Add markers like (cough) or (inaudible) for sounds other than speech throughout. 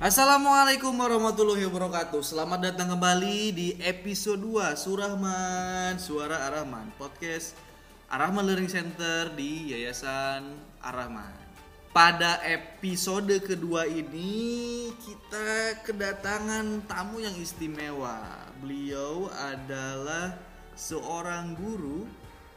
Assalamualaikum warahmatullahi wabarakatuh. Selamat datang kembali di episode 2 Surahman Suara Arahman Podcast Arahman Learning Center di Yayasan Arahman. Pada episode kedua ini Kita kedatangan tamu yang istimewa. Beliau adalah seorang guru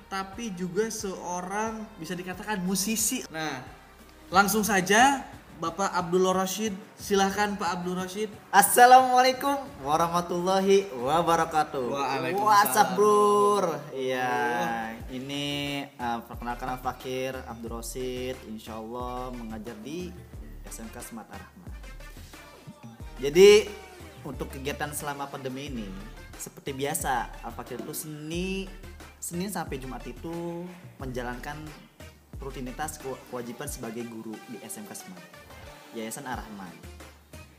Tapi juga seorang bisa dikatakan musisi. Nah langsung saja Bapak Abdul Rashid, silahkan Pak Abdul Rashid. Assalamualaikum warahmatullahi wabarakatuh. Waalaikumsalam. WhatsApp bro. Iya, ini uh, perkenalkan Fakir Abdul Rosid. Insya Allah mengajar di SMK Smart. Jadi untuk kegiatan selama pandemi ini seperti biasa Al Fakir itu seni Senin sampai Jumat itu menjalankan rutinitas kewa- kewajiban sebagai guru di SMK Smart Yayasan Ar-Rahman.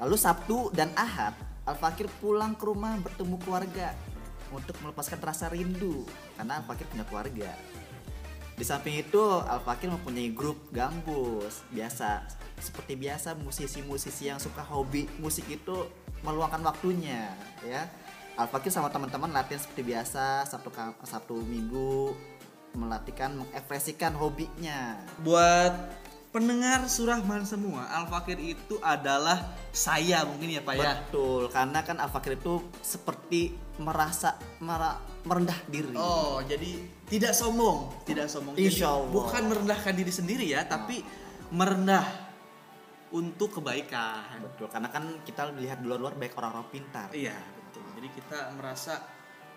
Lalu Sabtu dan Ahad Al Fakir pulang ke rumah bertemu keluarga untuk melepaskan rasa rindu karena Al Fakir punya keluarga. Di samping itu Al Fakir mempunyai grup gambus biasa seperti biasa musisi-musisi yang suka hobi musik itu meluangkan waktunya ya. Al Fakir sama teman-teman latihan seperti biasa Sabtu Sabtu Minggu melatihkan mengekspresikan hobinya. Buat pendengar Surahman semua, Al Fakir itu adalah saya mungkin ya Pak ya. Betul, karena kan Al Fakir itu seperti merasa mera- merendah diri. Oh, jadi tidak sombong, tidak sombong. Insya Allah. bukan merendahkan diri sendiri ya, tapi merendah untuk kebaikan. Betul, karena kan kita lihat di luar-luar baik orang-orang pintar. Iya, betul. Jadi kita merasa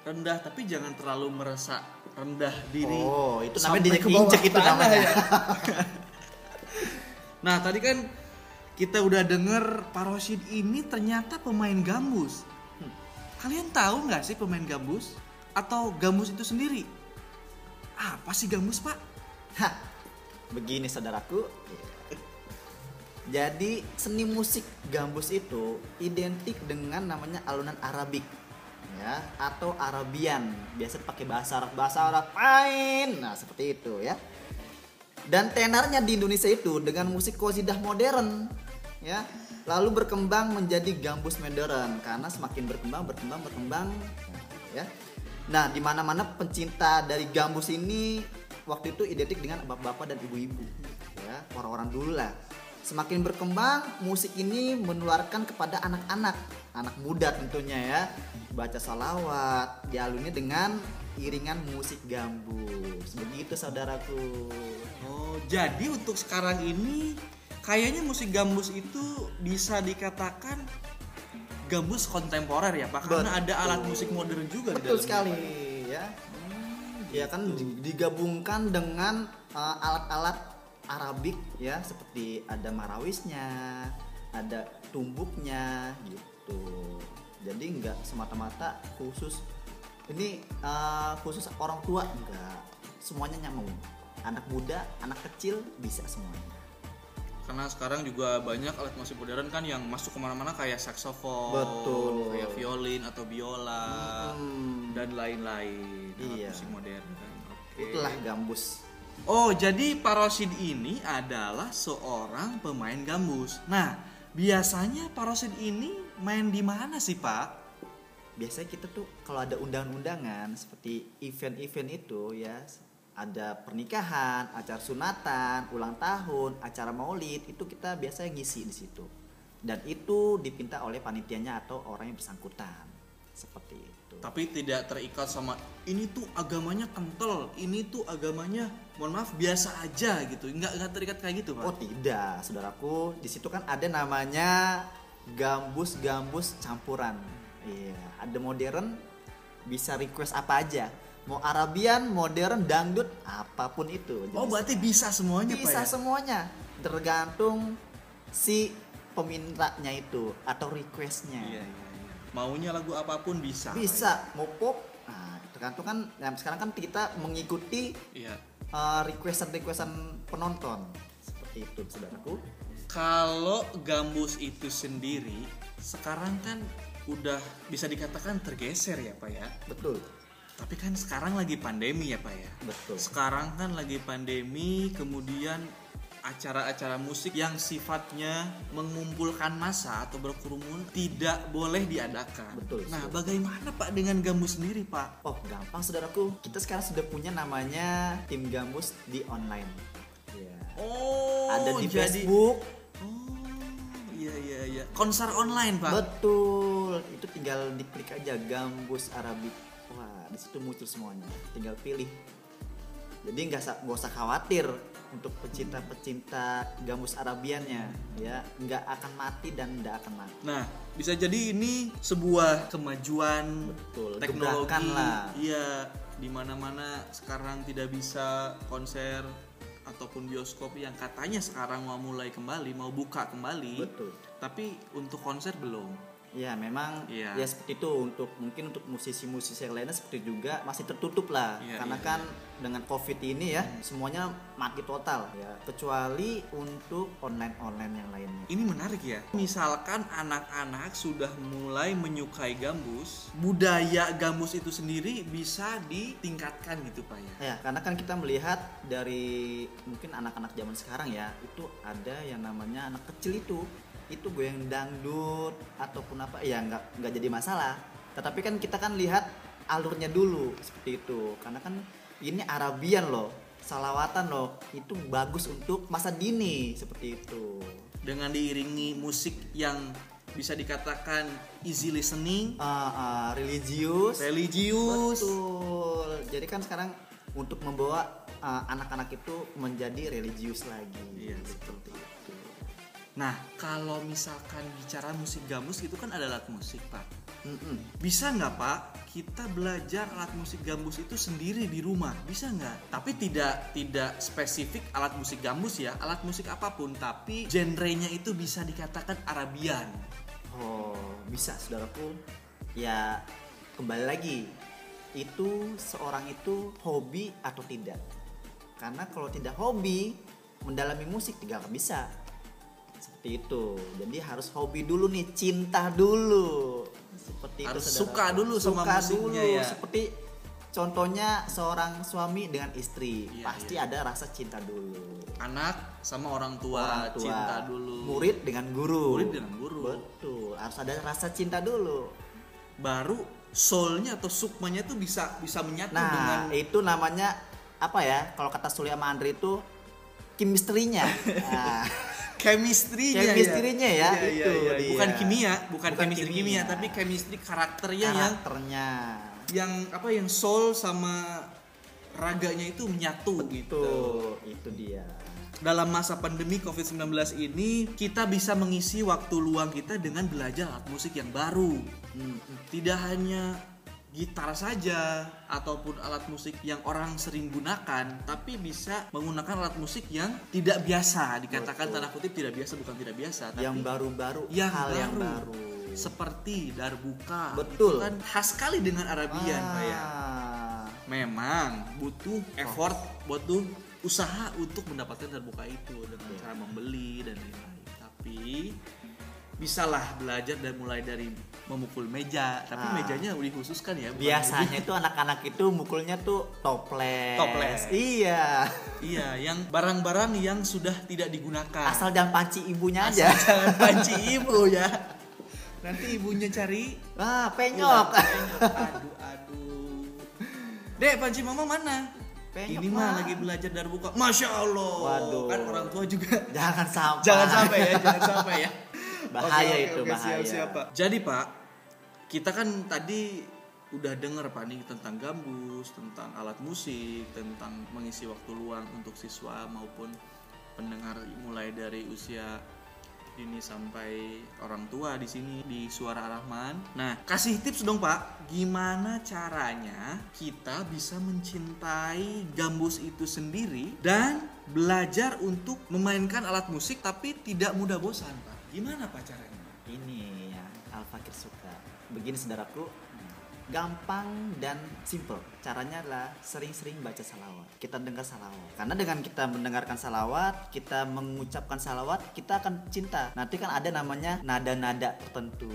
rendah tapi jangan terlalu merasa rendah diri. Oh, itu sampai namanya diinjek itu namanya. ya. (laughs) nah, tadi kan kita udah denger Pak Roshid ini ternyata pemain gambus. Hmm. Kalian tahu nggak sih pemain gambus atau gambus itu sendiri? Apa sih gambus, Pak? Hah, begini saudaraku. Jadi seni musik gambus itu identik dengan namanya alunan Arabik ya atau Arabian biasa pakai bahasa Arab bahasa Arab lain nah seperti itu ya dan tenarnya di Indonesia itu dengan musik qasidah modern ya lalu berkembang menjadi gambus modern. Karena semakin berkembang berkembang berkembang ya. Nah di mana mana pencinta dari gambus ini waktu itu identik dengan bapak-bapak dan ibu-ibu ya orang-orang dulu lah. Semakin berkembang musik ini menularkan kepada anak-anak. Anak muda tentunya ya. Baca salawat dialuni dengan iringan musik gambus. Begitu saudaraku. Oh, jadi untuk sekarang ini kayaknya musik gambus itu bisa dikatakan gambus kontemporer ya Pak. Karena Betul. ada alat musik modern juga di betul dalamnya, sekali Pak. ya. Ya kan di- digabungkan dengan uh, alat-alat Arabik ya. Seperti ada marawisnya ada tumbuknya gitu. Jadi nggak semata-mata khusus ini uh, khusus orang tua enggak semuanya nyambung anak muda anak kecil bisa semuanya Karena sekarang juga banyak alat musik modern kan yang masuk ke mana-mana kayak saksofon, Betul. kayak violin atau biola Hmm, dan lain-lain alat Iya. musik modern. kan. Oke. itulah gambus Oh, jadi Pak Rosid ini adalah seorang pemain gambus. Nah, biasanya Pak Rosid ini main di mana sih, Pak? biasanya kita tuh kalau ada undangan-undangan seperti event-event itu ya ada pernikahan, acara sunatan, ulang tahun, acara maulid itu kita biasanya ngisi di situ. Dan itu dipinta oleh panitianya atau orang yang bersangkutan. Seperti itu. Tapi tidak terikat sama ini tuh agamanya kental, ini tuh agamanya mohon maaf biasa aja gitu. Enggak enggak terikat kayak gitu, Oh Pak. tidak, saudaraku, di situ kan ada namanya gambus-gambus campuran. Iya, ada modern bisa request apa aja. Mau Arabian, modern, dangdut, apa pun itu. Oh, berarti bisa semuanya, bisa Pak ya? semuanya tergantung si pemintanya itu atau requestnya Iya, iya, iya. Maunya lagu apa pun bisa. Bisa mau pop nah tergantung kan nah, sekarang kan kita mengikuti ya? Iya. uh, requestan requestan penonton seperti itu saudaraku Kalau gambus itu sendiri sekarang kan udah bisa dikatakan tergeser ya Pak ya. betul Tapi kan sekarang lagi pandemi ya Pak ya. betul Sekarang kan lagi pandemi kemudian acara-acara musik yang sifatnya mengumpulkan massa atau berkerumun tidak boleh diadakan. Betul, Nah, betul. bagaimana Pak dengan gambus sendiri, Pak? Oh gampang saudaraku, kita sekarang sudah punya namanya tim gambus di online. Ya. Oh, Ada di jadi- Facebook. Oh, iya iya iya. Konser online, Pak. Betul, itu tinggal diklik aja gambus Arabik. Wah, di situ muncul semuanya. Tinggal pilih. Jadi nggak sa- nggak usah khawatir untuk pecinta-pecinta gambus Arabiannya, ya nggak akan mati dan nggak akan mati. Nah, bisa jadi ini sebuah kemajuan Betul, teknologi. lah. Iya, di mana-mana sekarang tidak bisa konser ataupun bioskop yang katanya sekarang mau mulai kembali, mau buka kembali. Betul. Tapi untuk konser belum. Ya memang Iya. ya seperti itu untuk mungkin untuk musisi-musisi yang lainnya seperti juga masih tertutup lah Iya, karena iya, kan dengan covid ini ya semuanya mati total ya kecuali untuk online online yang lainnya. Ini menarik ya. Misalkan anak-anak sudah mulai menyukai gambus, budaya gambus itu sendiri bisa ditingkatkan gitu, Pak ya. Ya karena kan kita melihat dari mungkin anak-anak zaman sekarang ya itu ada yang namanya anak kecil itu itu goyang dangdut ataupun apa ya nggak nggak jadi masalah. Tetapi kan kita kan lihat alurnya dulu seperti itu. Karena kan ini Arabian loh salawatan loh itu bagus untuk masa dini seperti itu. Dengan diiringi musik yang bisa dikatakan easy listening, Ah, ah, religius. Religius. betul. Jadi kan sekarang untuk membawa ah, anak-anak itu menjadi religius lagi. Iya, seperti itu Nah, kalau misalkan bicara musik gambus itu kan ada alat musik, Pak. Mm-mm. Bisa nggak Pak kita belajar alat musik gambus itu sendiri di rumah? Bisa nggak? Tapi tidak tidak spesifik alat musik gambus ya, alat musik apa pun. Tapi genrenya itu bisa dikatakan Arabian. oh bisa saudaraku ya kembali lagi itu seorang itu hobi atau tidak karena kalau tidak hobi mendalami musik tidak akan bisa seperti itu jadi harus hobi dulu nih cinta dulu seperti Harus itu suka dulu sama Suka musiknya dulu. ya. seperti contohnya seorang suami dengan istri Iya, pasti iya. ada rasa cinta dulu Anak sama orang tua, Orang tua, cinta dulu. murid dengan guru Murid dengan guru. betul harus ada rasa cinta dulu Baru soulnya atau sukmanya tuh bisa bisa menyatu Nah, dengan itu namanya apa ya? Kalau kata Surya sama Andri itu chemistry-nya. (laughs) Nah, chemistry-nya Chemistry-nya ya, Iya, iya, itu iya. dia. bukan kimia bukan, Bukan chemistry kimia. kimia. tapi chemistry karakternya yang karakternya. yang apa yang soul sama raganya itu menyatu Itu, gitu itu dia. dalam masa pandemi COVID-19 ini kita bisa mengisi waktu luang kita dengan belajar alat musik yang baru Hmm, tidak hanya gitar saja ataupun alat musik yang orang sering gunakan tapi bisa menggunakan alat musik yang tidak biasa dikatakan tanda kutip tidak biasa bukan tidak biasa tapi yang baru-baru, yang hal yang baru. baru. seperti darbuka Betul. itu kan khas sekali dengan Arabian ya Ah, memang butuh effort butuh usaha untuk mendapatkan terbuka itu dengan cara membeli dan lain-lain tapi bisalah belajar dan mulai dari memukul meja tapi Ah. mejanya dikhususkan ya bukan Biasanya itu anak-anak itu mukulnya tuh toples. Toples. Iya. iya yang barang-barang yang sudah tidak digunakan Asal jangan panci ibunya Asal aja. jangan panci (laughs) ibu ya nanti ibunya cari Ah, penyok. aduh aduh dek panci mama mana Penyok, ini Ma. mah lagi belajar darbuka masya allah Waduh. kan orang tua juga Jangan sampai. jangan sampai ya jangan sampai ya Bahaya Oke, itu, oke, bahaya. siap, siap, Pak. jadi pak kita kan tadi udah denger pak nih tentang gambus tentang alat musik tentang mengisi waktu luang untuk siswa maupun pendengar mulai dari usia dini sampai orang tua di sini di Suara Rahman. Nah, kasih tips dong Pak, gimana caranya kita bisa mencintai gambus itu sendiri dan belajar untuk memainkan alat musik tapi tidak mudah bosan Pak. Gimana Pak caranya? ini ya Al Fakir suka. Begini saudaraku gampang dan simple. Caranya adalah sering-sering baca salawat. Kita dengar salawat. Karena dengan kita mendengarkan salawat kita mengucapkan salawat kita akan cinta. Nanti kan ada namanya nada-nada tertentu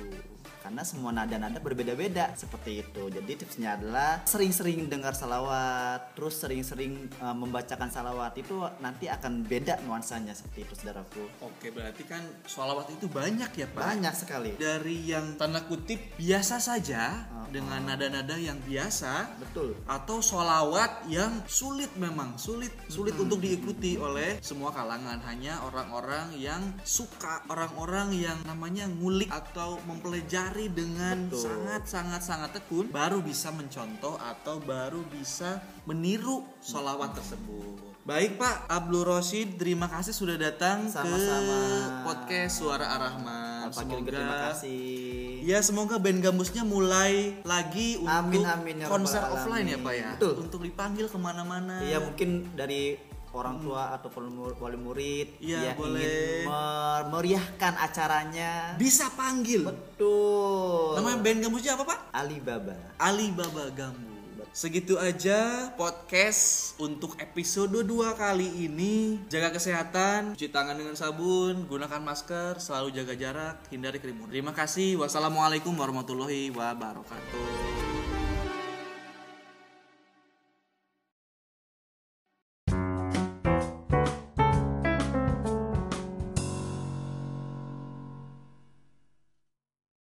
karena semua nada-nada berbeda-beda seperti itu. Jadi tipsnya adalah sering-sering dengar salawat, terus sering-sering uh, membacakan salawat itu nanti akan beda nuansanya seperti itu saudaraku. Oke, berarti kan sholawat itu banyak ya Pak? Banyak sekali. Dari yang tanda kutip biasa saja Oh, dengan nada-nada yang biasa Betul. atau sholawat yang sulit memang sulit sulit untuk diikuti oleh semua kalangan hanya orang-orang yang suka orang-orang yang namanya ngulik atau mempelajari dengan Betul. sangat sangat sangat tekun baru bisa mencontoh atau baru bisa meniru sholawat tersebut baik Pak Abdul Rosid terima kasih sudah datang ke Sama-sama. podcast Suara Ar-Rahman juga terima kasih. Ya semoga band gambusnya mulai lagi untuk Amin, amin, ya konser offline ya pak ya. Betul. Untuk dipanggil ke mana-mana. Iya mungkin dari orang tua ataupun mu- wali murid Iya, yang boleh. ingin mer- meriahkan acaranya. Bisa panggil. Betul. Namanya band gambusnya apa pak? Alibaba. Alibaba Gambu. Segitu aja podcast untuk episode 2 kali ini. Jaga kesehatan, cuci tangan dengan sabun, gunakan masker, selalu jaga jarak, hindari kerumunan. Terima kasih. Wassalamualaikum warahmatullahi wabarakatuh.